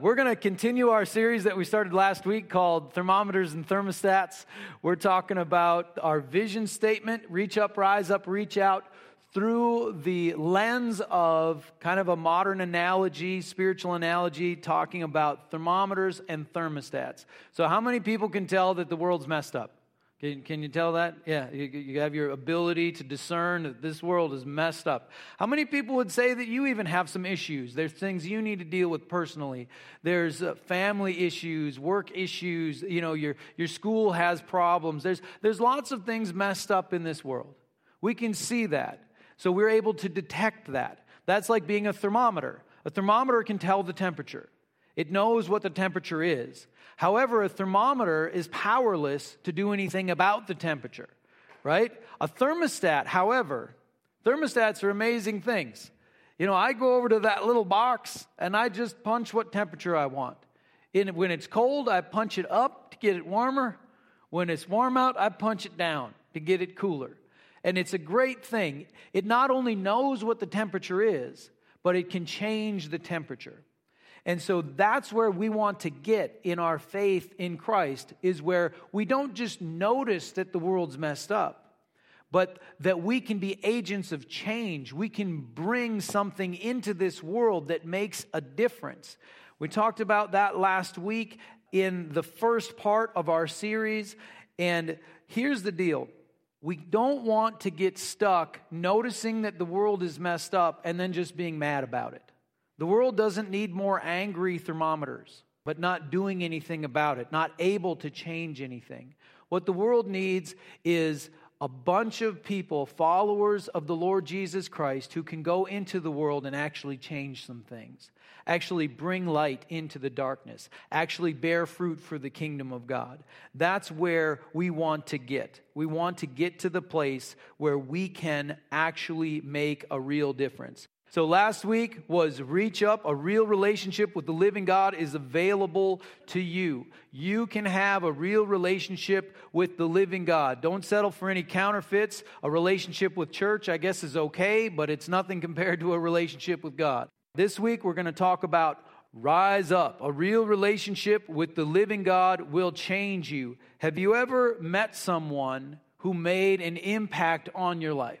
We're going to continue our series that we started last week called Thermometers and Thermostats. We're talking about our vision statement reach up, rise up, reach out through the lens of kind of a modern analogy, spiritual analogy, talking about thermometers and thermostats. So, how many people can tell that the world's messed up? Can, can you tell that? Yeah, you, you have your ability to discern that this world is messed up. How many people would say that you even have some issues? There's things you need to deal with personally. There's uh, family issues, work issues. You know, your, your school has problems. There's, there's lots of things messed up in this world. We can see that. So we're able to detect that. That's like being a thermometer. A thermometer can tell the temperature, it knows what the temperature is. However, a thermometer is powerless to do anything about the temperature, right? A thermostat, however, thermostats are amazing things. You know, I go over to that little box and I just punch what temperature I want. In, when it's cold, I punch it up to get it warmer. When it's warm out, I punch it down to get it cooler. And it's a great thing. It not only knows what the temperature is, but it can change the temperature. And so that's where we want to get in our faith in Christ is where we don't just notice that the world's messed up, but that we can be agents of change. We can bring something into this world that makes a difference. We talked about that last week in the first part of our series. And here's the deal we don't want to get stuck noticing that the world is messed up and then just being mad about it. The world doesn't need more angry thermometers, but not doing anything about it, not able to change anything. What the world needs is a bunch of people, followers of the Lord Jesus Christ, who can go into the world and actually change some things, actually bring light into the darkness, actually bear fruit for the kingdom of God. That's where we want to get. We want to get to the place where we can actually make a real difference. So last week was reach up. A real relationship with the living God is available to you. You can have a real relationship with the living God. Don't settle for any counterfeits. A relationship with church, I guess, is okay, but it's nothing compared to a relationship with God. This week we're going to talk about rise up. A real relationship with the living God will change you. Have you ever met someone who made an impact on your life?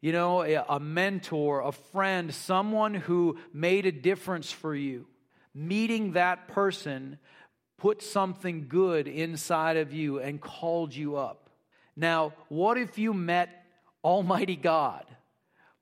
You know, a, mentor, a friend, someone who made a difference for you. Meeting that person put something good inside of you and called you up. Now, what if you met Almighty God?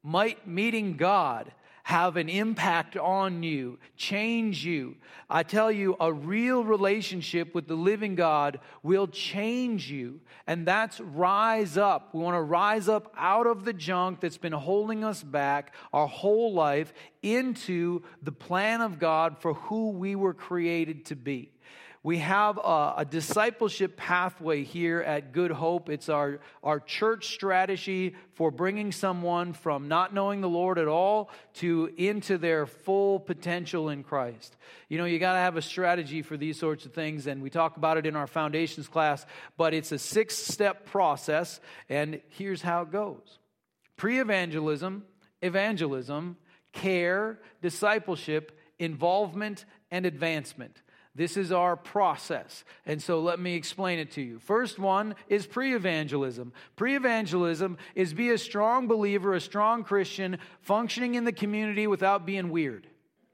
Might meeting God have an impact on you, change you. I tell you, a real relationship with the living God will change you. And that's rise up. We want to rise up out of the junk that's been holding us back our whole life into the plan of God for who we were created to be we have a, a, discipleship pathway here at Good Hope. It's our, our church strategy for bringing someone from not knowing the Lord at all to into their full potential in Christ. You know, you got to have a strategy for these sorts of things, and we talk about it in our foundations class, but it's a six step process, and here's how it goes pre evangelism, evangelism, care, discipleship, involvement, and advancement. This is our process. And so let me explain it to you. First one is pre evangelism. Pre evangelism is be a strong believer, a strong Christian, functioning in the community without being weird.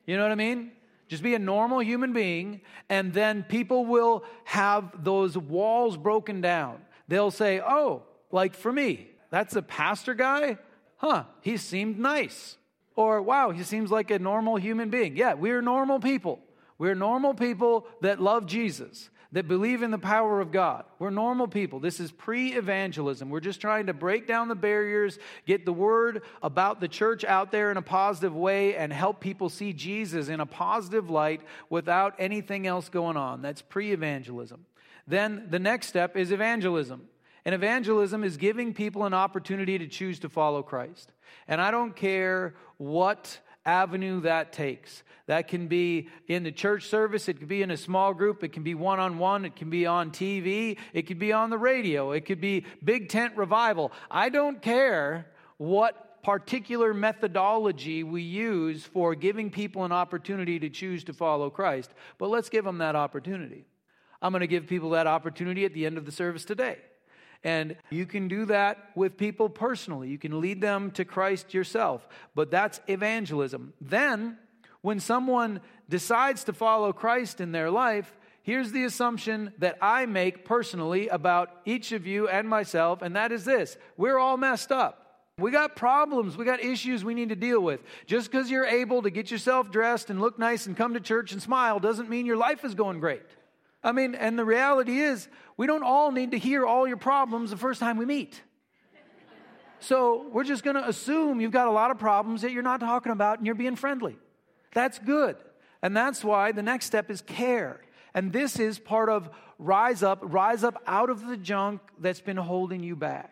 You know what I mean? Just be a normal human being, and then people will have those walls broken down. They'll say, Oh, like for me, that's a pastor guy? Huh, he seemed nice. Or, wow, he seems like a normal human being. Yeah, we're normal people. We're normal people that love Jesus, that believe in the power of God. We're normal people. This is pre evangelism. We're just trying to break down the barriers, get the word about the church out there in a positive way, and help people see Jesus in a positive light without anything else going on. That's pre evangelism. Then the next step is evangelism. And evangelism is giving people an opportunity to choose to follow Christ. And I don't care what avenue that takes. That can be in the church service, it could be in a small group, it can be one on one, it can be on TV, it could be on the radio, it could be big tent revival. I don't care what particular methodology we use for giving people an opportunity to choose to follow Christ, but let's give them that opportunity. I'm going to give people that opportunity at the end of the service today. And you can do that with people personally. You can lead them to Christ yourself. But that's evangelism. Then, when someone decides to follow Christ in their life, here's the assumption that I make personally about each of you and myself, and that is this we're all messed up. We got problems, we got issues we need to deal with. Just because you're able to get yourself dressed and look nice and come to church and smile doesn't mean your life is going great. I mean, and the reality is, we don't all need to hear all your problems the first time we meet. So we're just going to assume you've got a lot of problems that you're not talking about and you're being friendly. That's good. And that's why the next step is care. And this is part of rise up, rise up out of the junk that's been holding you back.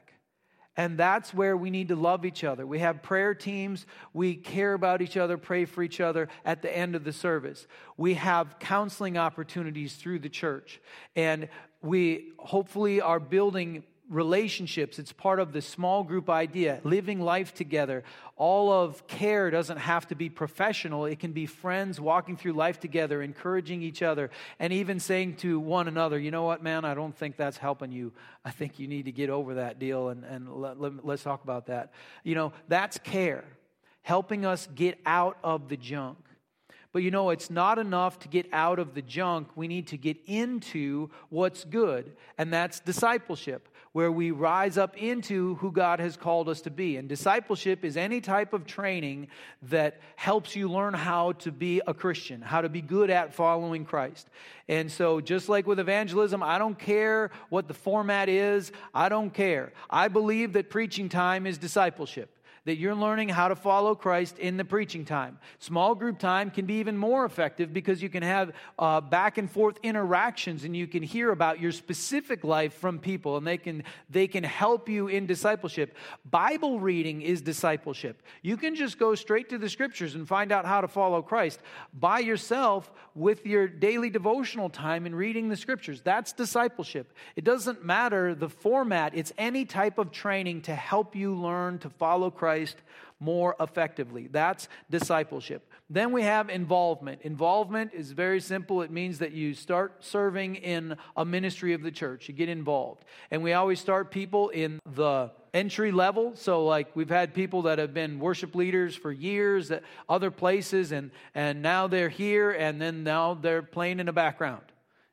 And that's where we need to love each other. We have prayer teams. We care about each other, pray for each other at the end of the service. We have counseling opportunities through the church. And we hopefully are building relationships. It's part of the small group idea, living life together. All of care doesn't have to be professional, it can be friends walking through life together, encouraging each other, and even saying to one another, you know what, man, I don't think that's helping you. I think you need to get over that deal and, and let, let, let's talk about that. You know, that's care, helping us get out of the junk. But you know, it's not enough to get out of the junk. We need to get into what's good, and that's discipleship where we rise up into who God has called us to be. And discipleship is any type of training that helps you learn how to be a Christian, how to be good at following Christ. And so, just like with evangelism, I don't care what the format is, I don't care. I believe that preaching time is discipleship that you're learning how to follow Christ in the preaching time. Small group time can be even more effective because you can have uh, back and forth interactions and you can hear about your specific life from people and they can, they can help you in discipleship. Bible reading is discipleship. You can just go straight to the scriptures and find out how to follow Christ by yourself with your daily devotional time and reading the scriptures. That's discipleship. It doesn't matter the format, it's any type of training to help you learn to follow Christ more effectively. That's discipleship. Then we have involvement. Involvement is very simple. It means that you start serving in a ministry of the church. You get involved. And we always start people in the entry level. So, like, we've had people that have been worship leaders for years at other places, and, and now they're here, and then now they're playing in the background.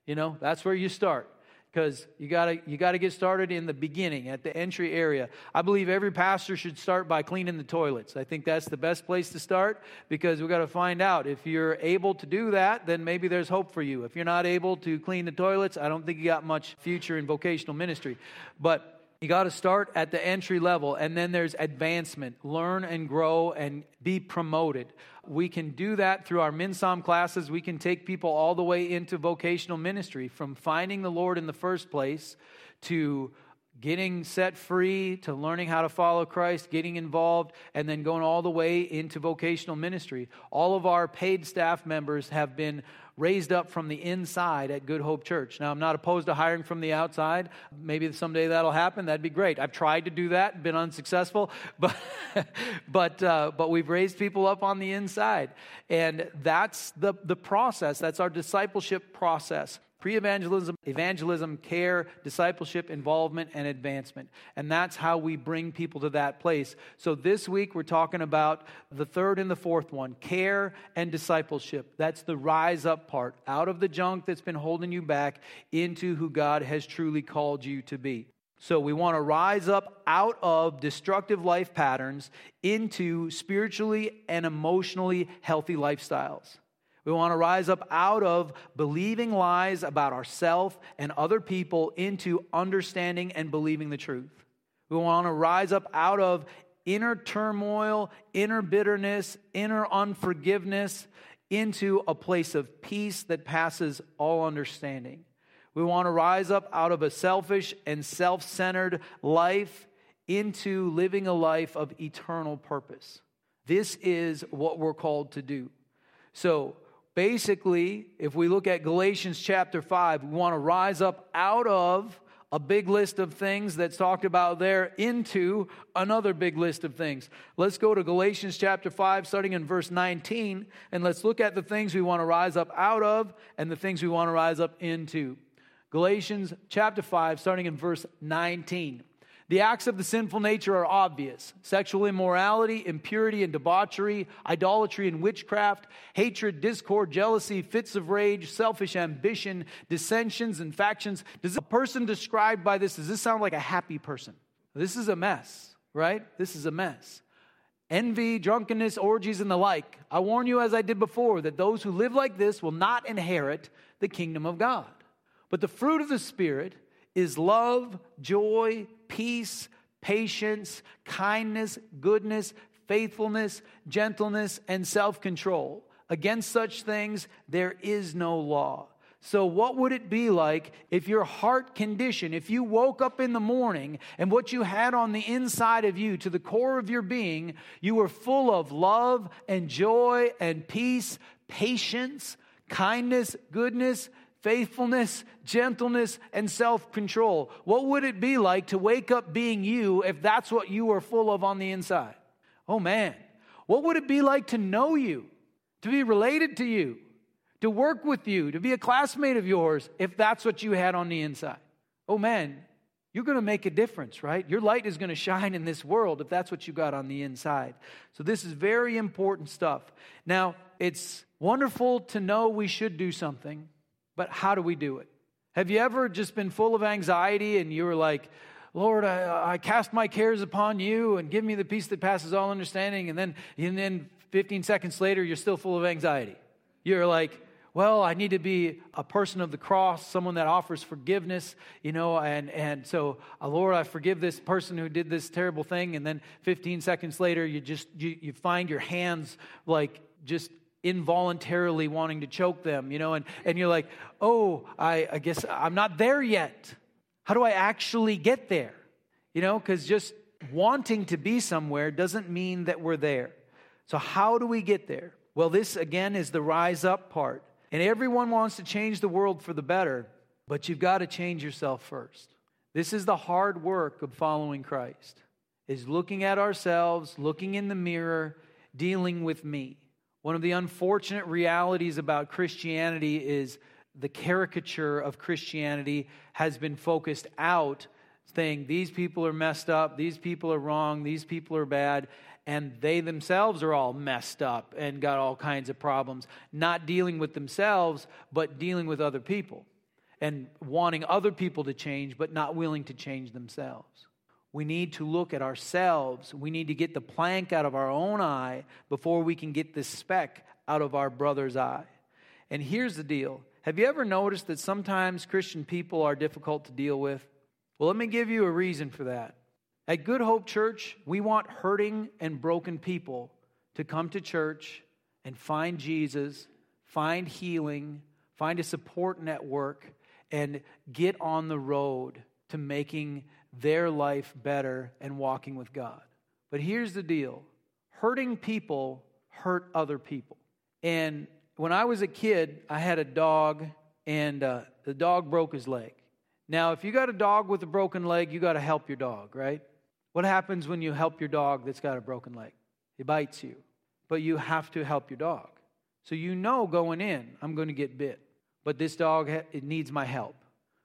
You know, that's where you start because you got to you got to get started in the beginning at the entry area. I believe every pastor should start by cleaning the toilets. I think that's the best place to start because we've got to find out if you're able to do that, then maybe there's hope for you. If you're not able to clean the toilets, I don't think you got much future in vocational ministry. But you got to start at the entry level, and then there's advancement. Learn and grow and be promoted. We can do that through our MinSom classes. We can take people all the way into vocational ministry from finding the Lord in the first place to getting set free to learning how to follow Christ, getting involved, and then going all the way into vocational ministry. All of our paid staff members have been raised up from the inside at Good Hope Church. Now, I'm not opposed to hiring from the outside. Maybe someday that'll happen. That'd be great. I've tried to do that, been unsuccessful, but but uh, but we've raised people up on the inside, and that's the the process. That's our discipleship process pre evangelism, evangelism, care, discipleship, involvement, and advancement. And that's how we bring people to that place. So this week we're talking about the third and the fourth one care and discipleship. That's the rise up part, out of the junk that's been holding you back into who God has truly called you to be. So we want to rise up out of destructive life patterns into spiritually and emotionally healthy lifestyles. We want to rise up out of believing lies about ourselves and other people into understanding and believing the truth. We want to rise up out of inner turmoil, inner bitterness, inner unforgiveness into a place of peace that passes all understanding. We want to rise up out of a selfish and self centered life into living a life of eternal purpose. This is what we're called to do. So, Basically, if we look at Galatians chapter 5, we want to rise up out of a big list of things that's talked about there into another big list of things. Let's go to Galatians chapter 5, starting in verse 19, and let's look at the things we want to rise up out of and the things we want to rise up into. Galatians chapter 5, starting in verse 19. The acts of the sinful nature are obvious sexual immorality, impurity and debauchery, idolatry and witchcraft, hatred, discord, jealousy, fits of rage, selfish ambition, dissensions and factions. Does a person described by this, does this sound like a happy person? This is a mess, right? This is a mess. Envy, drunkenness, orgies, and the like. I warn you, as I did before, that those who live like this will not inherit the kingdom of God. But the fruit of the Spirit is love, joy, peace, patience, kindness, goodness, faithfulness, gentleness, and self control. Against such things, there is no law. So, what would it be like if your heart condition, if you woke up in the morning and what you had on the inside of you, to the core of your being, you were full of love and joy and peace, patience, kindness, goodness, faithfulness, gentleness, and self control. What would it be like to wake up being you if that's what you were full of on the inside? Oh man, what would it be like to know you, to be related to you, to work with you, to be a classmate of yours if that's what you had on the inside? Oh man, you're going to make a difference, right? Your light is going to shine in this world if that's what you got on the inside. So, this is very important stuff. Now, it's wonderful to know we should do something. But how do we do it? Have you ever just been full of anxiety and you were like, Lord, I, I, cast my cares upon you and give me the peace that passes all understanding. And then, and then 15 seconds later, you're still full of anxiety. You're like, well, I need to be a person of the cross, someone that offers forgiveness, you know, and, and so, uh, Lord, I forgive this person who did this terrible thing. And then 15 seconds later, you just, you, you find your hands like just involuntarily wanting to choke them, you know, and, and you're like, oh, I, I guess I'm not there yet. How do I actually get there? You know, because just wanting to be somewhere doesn't mean that we're there. So, how do we get there? Well, this again is the rise up part. And everyone wants to change the world for the better, but you've got to change yourself first. This is the hard work of following Christ. Is looking at ourselves, looking in the mirror, dealing with me. One of the unfortunate realities about Christianity is the caricature of Christianity has been focused out, saying these people are messed up, these people are wrong, these people are bad, and they themselves are all messed up and got all kinds of problems, not dealing with themselves, but dealing with other people and wanting other people to change, but not willing to change themselves. We need to look at ourselves. We need to get the plank out of our own eye before we can get the speck out of our brother's eye. And here's the deal Have you ever noticed that sometimes Christian people are difficult to deal with? Well, let me give you a reason for that. At Good Hope Church, we want hurting and broken people to come to church and find Jesus, find healing, find a support network, and get on the road to making their life better and walking with God. But here's the deal hurting people hurt other people. And when I was a kid, I had a dog, and uh, the dog broke his leg. Now, if you got a dog with a broken leg, you got to help your dog, right? What happens when you help your dog that's got a broken leg? He bites you, but you have to help your dog. So you know going in, I'm going to get bit, but this dog it needs my help.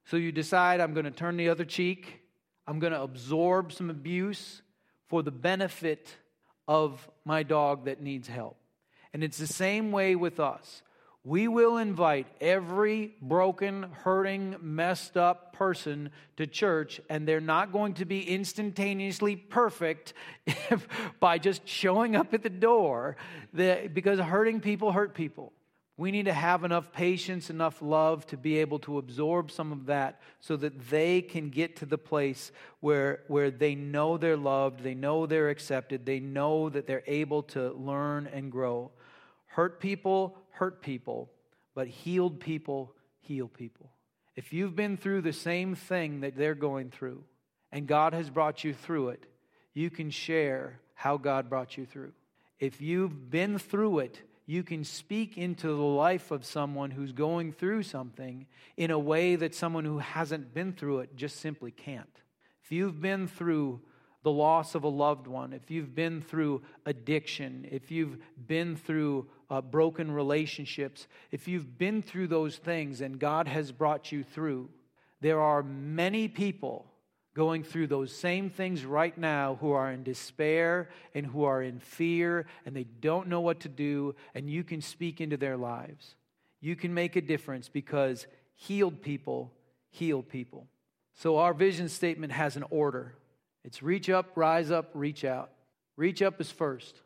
So you decide I'm going to turn the other cheek I'm going to absorb some abuse for the benefit of my dog that needs help. And it's the same way with us. We will invite every broken, hurting, messed up person to church, and they're not going to be instantaneously perfect by just showing up at the door because hurting people hurt people. We need to have enough patience, enough love to be able to absorb some of that so that they can get to the place where, where they know they're loved, they know they're accepted, they know that they're able to learn and grow. Hurt people hurt people, but healed people heal people. If you've been through the same thing that they're going through and God has brought you through it, you can share how God brought you through. If you've been through it, you can speak into the life of someone who's going through something in a way that someone who hasn't been through it just simply can't. If you've been through the loss of a loved one, if you've been through addiction, if you've been through uh, broken relationships, if you've been through those things and God has brought you through, there are many people going through those same things right now who are in despair and who are in fear and they don't know what to do, and you can speak into their lives. You can make a difference because healed people heal people. So, our vision statement has an order it's reach up, rise up, reach out. Reach up is first,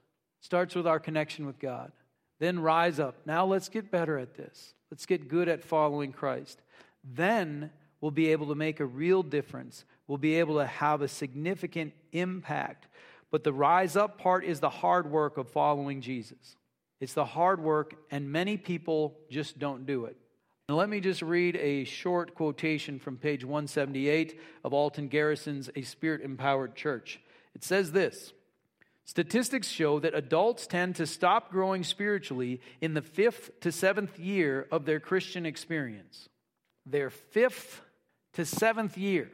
starts with our connection with God. Then rise up. Now let's get better at this. Let's get good at following Christ. Then we'll be able to make a real difference. We'll be able to have a significant impact. But the rise up part is the hard work of following Jesus. It's the hard work, and many people just don't do it. Now, let me just read a short quotation from page 178 of Alton Garrison's A Spirit Empowered Church. It says this Statistics show that adults tend to stop growing spiritually in the fifth to seventh year of their Christian experience. Their fifth to seventh year.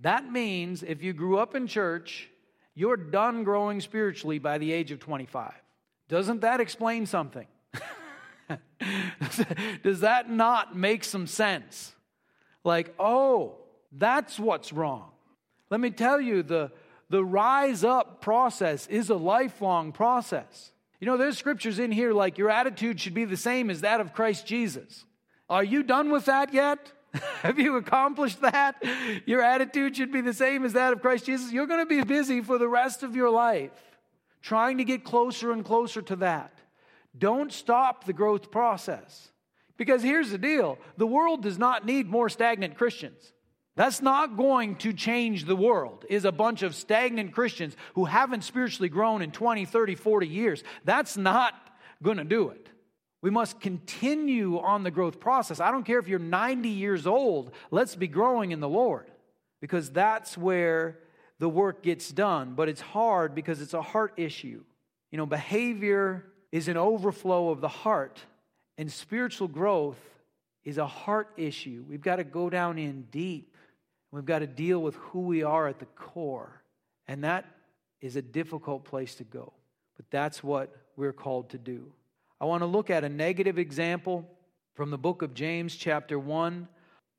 That means if you grew up in church, you're done growing spiritually by the age of 25. Doesn't that explain something? Does that not make some sense? Like, oh, that's what's wrong. Let me tell you, the, the rise up process is a lifelong process. You know, there's scriptures in here like your attitude should be the same as that of Christ Jesus. Are you done with that yet? Have you accomplished that? Your attitude should be the same as that of Christ Jesus. You're going to be busy for the rest of your life trying to get closer and closer to that. Don't stop the growth process. Because here's the deal the world does not need more stagnant Christians. That's not going to change the world, is a bunch of stagnant Christians who haven't spiritually grown in 20, 30, 40 years. That's not going to do it. We must continue on the growth process. I don't care if you're 90 years old, let's be growing in the Lord because that's where the work gets done. But it's hard because it's a heart issue. You know, behavior is an overflow of the heart, and spiritual growth is a heart issue. We've got to go down in deep. We've got to deal with who we are at the core. And that is a difficult place to go. But that's what we're called to do. I want to look at a negative example from the book of James, chapter 1,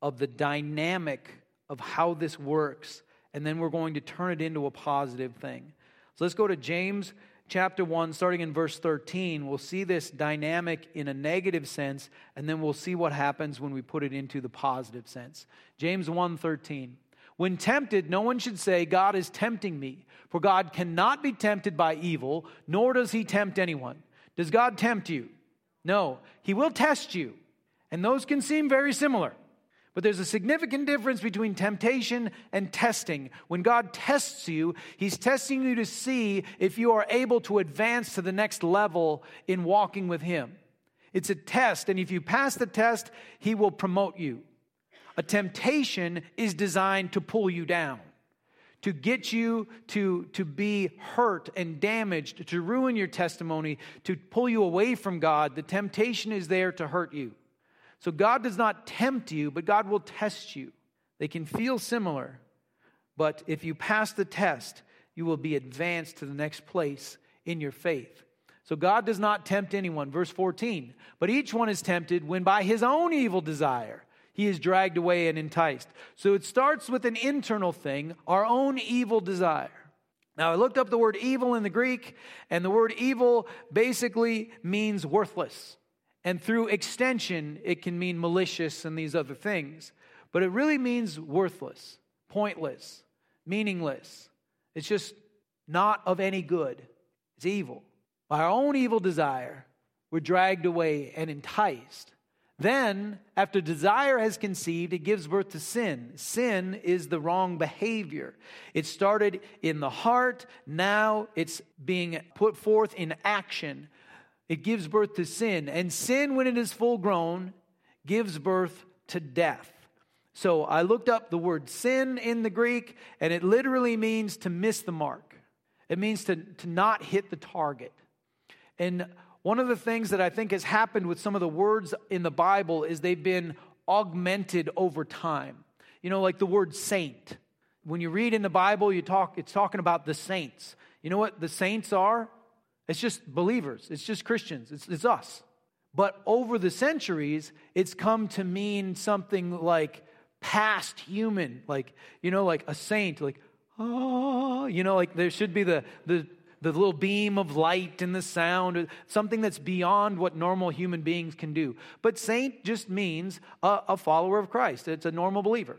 of the dynamic of how this works. And then we're going to turn it into a positive thing. So let's go to James chapter 1, starting in verse 13, we'll see this dynamic in a negative sense, and then we'll see what happens when we put it into the positive sense. James 1 13. When tempted, no one should say, God is tempting me, for God cannot be tempted by evil, nor does he tempt anyone. Does God tempt you? No, he will test you. And those can seem very similar. But there's a significant difference between temptation and testing. When God tests you, He's testing you to see if you are able to advance to the next level in walking with Him. It's a test, and if you pass the test, He will promote you. A temptation is designed to pull you down, to get you to, to be hurt and damaged, to ruin your testimony, to pull you away from God. The temptation is there to hurt you. So God does not tempt you, but God will test you. They can feel similar, but if you pass the test, you will be advanced to the next place in your faith. So God does not tempt anyone. Verse 14, but each one is tempted when by his own evil desire he is dragged away and enticed. So it starts with an internal thing, our own evil desire. Now, I looked up the word evil in the Greek, and the word evil basically means worthless. And through extension, it can mean malicious and these other things. But it really means worthless, pointless, meaningless. It's just not of any good. It's evil. By our own evil desire, we're dragged away and enticed. Then, after desire has conceived, it gives birth to sin. Sin is the wrong behavior. It started in the heart, now it's being put forth in action it gives birth to sin. And sin, when it is full grown, gives birth to death. So I looked up the word sin in the Greek, and it literally means to miss the mark. It means to, to not hit the target. And One of the things that I think has happened with some of the words in the Bible is they've been augmented over time. You know, like the word saint. When you read in the Bible, you talk, it's talking about the saints. You know what the saints are? It's just believers, it's just Christians, it's, it's us. But over the centuries, it's come to mean something like past human, like, you know, like a saint, like, oh, you know, like there should be the, the, the little beam of light and the sound, something that's beyond what normal human beings can do. But saint just means a, a follower of Christ, it's a normal believer.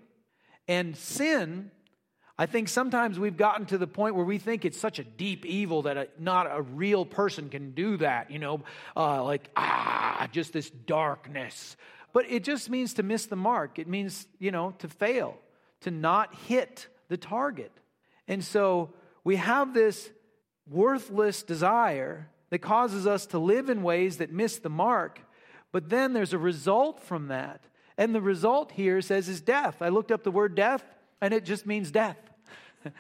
And sin, I think sometimes we've gotten to the point where we think it's such a deep evil that a, not a real person can do that, you know, uh, like, ah, just this darkness. But it just means to miss the mark. It means, you know, to fail, to not hit the target. And so we have this worthless desire that causes us to live in ways that miss the mark. But then there's a result from that. And the result here says is death. I looked up the word death, and it just means death.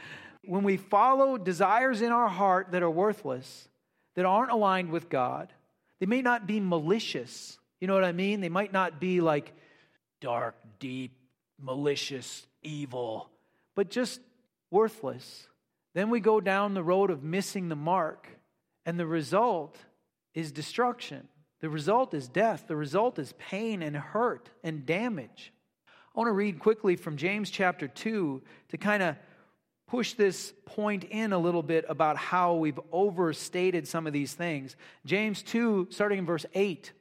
when we follow desires in our heart that are worthless, that aren't aligned with God, they may not be malicious. You know what I mean? They might not be like dark, deep, malicious, evil, but just worthless. Then we go down the road of missing the mark, and the result is destruction. The result is death. The result is pain and hurt and damage. I want to read quickly from James chapter 2 to kind of push this point in a little bit about how we've overstated some of these things. James 2, starting in verse 8,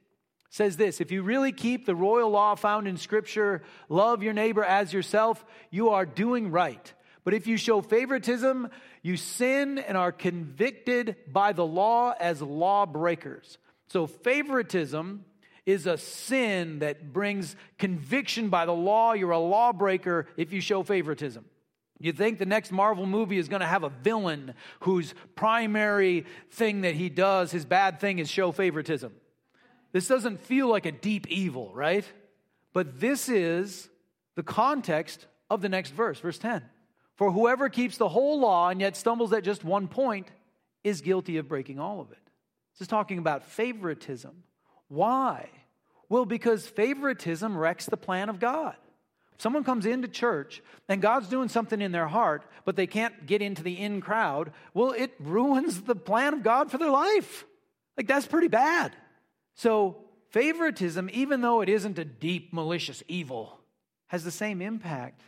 says this If you really keep the royal law found in Scripture, love your neighbor as yourself, you are doing right. But if you show favoritism, you sin and are convicted by the law as lawbreakers. So, favoritism is a sin that brings conviction by the law. You're a lawbreaker if you show favoritism. You think the next Marvel movie is going to have a villain whose primary thing that he does, his bad thing, is show favoritism. This doesn't feel like a deep evil, right? But this is the context of the next verse, verse 10. For whoever keeps the whole law and yet stumbles at just one point is guilty of breaking all of it. This is talking about favoritism. Why? Well, because favoritism wrecks the plan of God. If someone comes into church and God's doing something in their heart, but they can't get into the in crowd. Well, it ruins the plan of God for their life. Like, that's pretty bad. So, favoritism, even though it isn't a deep, malicious evil, has the same impact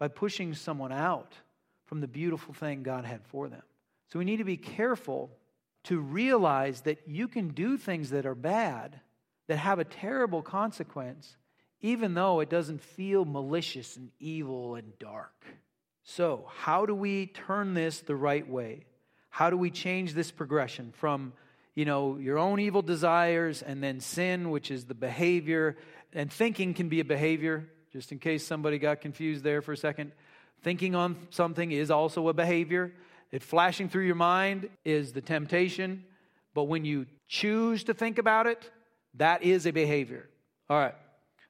by pushing someone out from the beautiful thing God had for them. So we need to be careful to realize that you can do things that are bad, that have a terrible consequence, even though it doesn't feel malicious and evil and dark. So, how do we turn this the right way? How do we change this progression from, you know, your own evil desires and then sin, which is the behavior, and thinking can be a behavior, just in case somebody got confused there for a second. Thinking on something is also a behavior. It flashing through your mind is the temptation, but when you choose to think about it, that is a behavior. All right.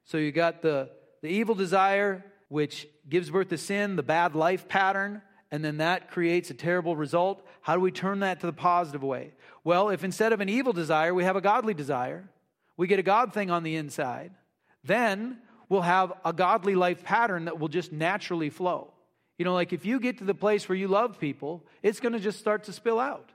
So you got the, the evil desire, which gives birth to sin, the bad life pattern, and then that creates a terrible result. How do we turn that to the positive way? Well, if instead of an evil desire, we have a godly desire, we get a God thing on the inside, then will have a godly life pattern that will just naturally flow. You know, like if you get to the place where you love people, it's going to just start to spill out.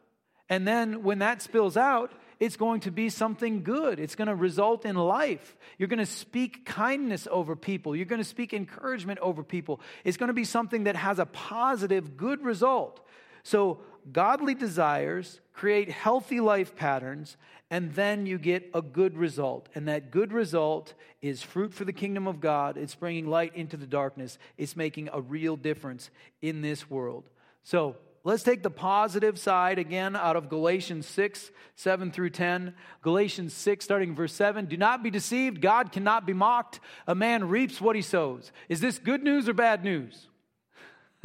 And then when that spills out, it's going to be something good. It's going to result in life. You're going to speak kindness over people. You're going to speak encouragement over people. It's going to be something that has a positive, good result. So, godly desires create healthy life patterns, and then you get a good result. And that good result is fruit for the kingdom of God. It's bringing light into the darkness, it's making a real difference in this world. So, Let's take the positive side again out of Galatians 6, 7 through 10. Galatians 6, starting verse 7. Do not be deceived. God cannot be mocked. A man reaps what he sows. Is this good news or bad news?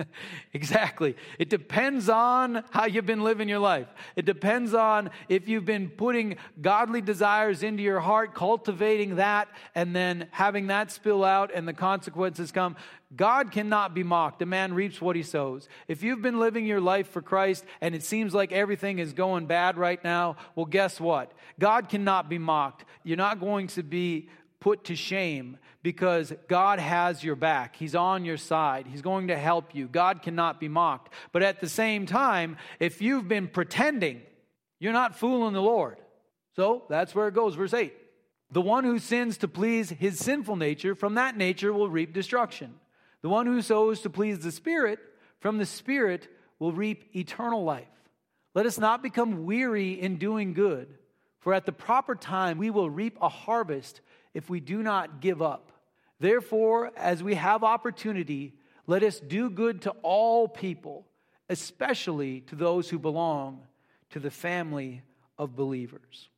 exactly. It depends on how you've been living your life. It depends on if you've been putting godly desires into your heart, cultivating that, and then having that spill out and the consequences come. God cannot be mocked. A man reaps what he sows. If you've been living your life for Christ and it seems like everything is going bad right now, well, guess what? God cannot be mocked. You're not going to be put to shame because God has your back. He's on your side. He's going to help you. God cannot be mocked. But at the same time, if you've been pretending, you're not fooling the Lord. So that's where it goes. Verse 8 The one who sins to please his sinful nature, from that nature will reap destruction. The one who sows to please the Spirit, from the Spirit will reap eternal life. Let us not become weary in doing good, for at the proper time we will reap a harvest if we do not give up. Therefore, as we have opportunity, let us do good to all people, especially to those who belong to the family of believers.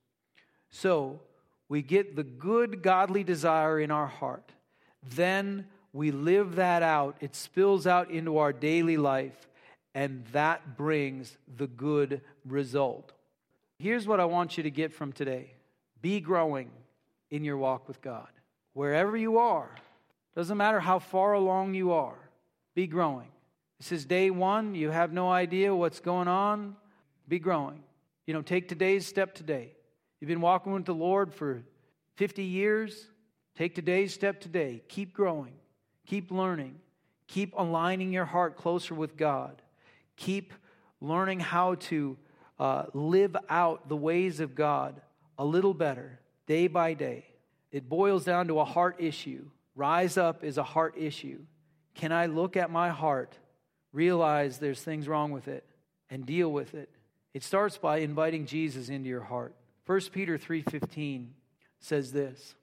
So, we get the good godly desire in our heart. Then we live that out. It spills out into our daily life, and that brings the good result. Here's what I want you to get from today be growing in your walk with God. Wherever you are, doesn't matter how far along you are, be growing. This is day one. You have no idea what's going on. Be growing. You know, take today's step today. You've been walking with the Lord for 50 years. Take today's step today. Keep growing. Keep learning. Keep aligning your heart closer with God. Keep learning how to uh, live out the ways of God a little better day by day. It boils down to a heart issue. Rise up is a heart issue. Can I look at my heart, realize there's things wrong with it, and deal with it? It starts by inviting Jesus into your heart. 1 Peter 3:15 says this,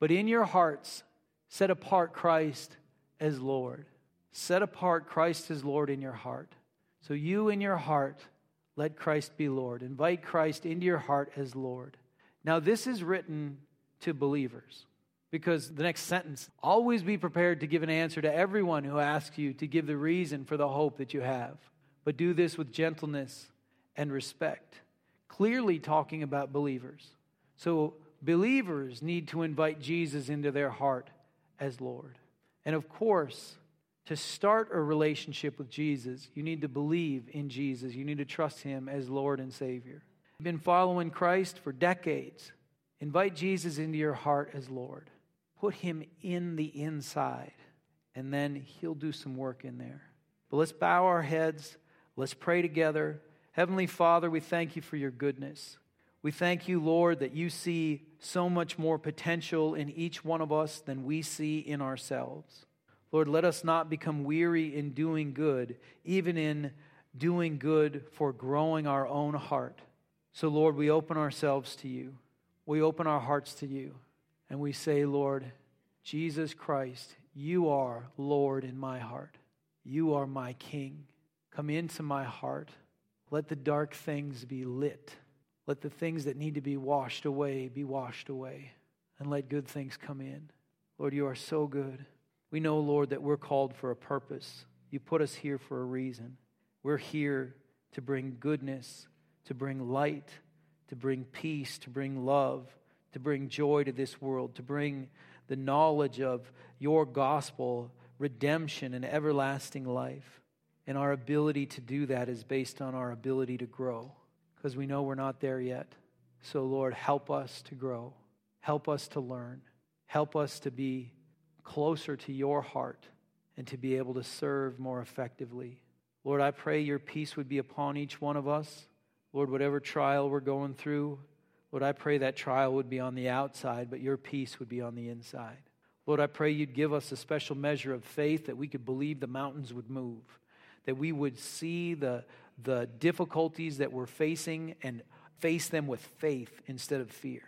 "But in your hearts set apart Christ as Lord. Set apart Christ as Lord in your heart. So you in your heart let Christ be Lord. Invite Christ into your heart as Lord." Now, this is written to believers because the next sentence always be prepared to give an answer to everyone who asks you to give the reason for the hope that you have, but do this with gentleness and respect. Clearly, talking about believers. So, believers need to invite Jesus into their heart as Lord. And of course, to start a relationship with Jesus, you need to believe in Jesus. You need to trust Him as Lord and Savior been following Christ for decades, invite Jesus into your heart as Lord. Put him in the inside, and then he'll do some work in there. But let's bow our heads. Let's pray together. Heavenly Father, we thank you for your goodness. We thank you, Lord, that you see so much more potential in each one of us than we see in ourselves. Lord, let us not become weary in doing good, even in doing good for growing our own heart. So, Lord, we open ourselves to you. We open our hearts to you. And we say, Lord, Jesus Christ, you are Lord in my heart. You are my King. Come into my heart. Let the dark things be lit. Let the things that need to be washed away be washed away. And let good things come in. Lord, you are so good. We know, Lord, that we're called for a purpose. You put us here for a reason. We're here to bring goodness to bring light, to bring peace, to bring love, to bring joy to this world, to bring the knowledge of your gospel, redemption, and everlasting life. And our ability to do that is based on our ability to grow because we know we're not there yet. So, Lord, help us to grow. Help us to learn. Help us to be closer to your heart and to be able to serve more effectively. Lord, I pray your peace would be upon each one of us. Lord, whatever trial we're going through, Lord, I pray that trial would be on the outside, but your peace would be on the inside. Lord, I pray you'd give us a special measure of faith that we could believe the mountains would move, that we would see the, the difficulties that we're facing and face them with faith instead of fear.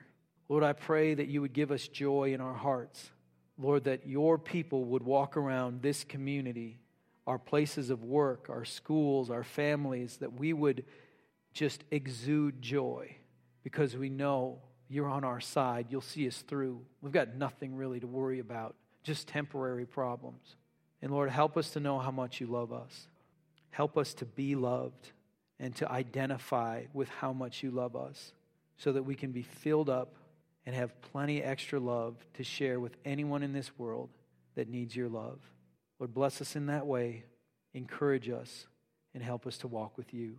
Lord, I pray that you would give us joy in our hearts. Lord, that your people would walk around this community, our places of work, our schools, our families, that we would just exude joy because we know you're on our side. You'll see us through. We've got nothing really to worry about, just temporary problems. And Lord, help us to know how much you love us. Help us to be loved and to identify with how much you love us so that we can be filled up and have plenty extra love to share with anyone in this world that needs your love. Lord, bless us in that way, encourage us, and help us to walk with you.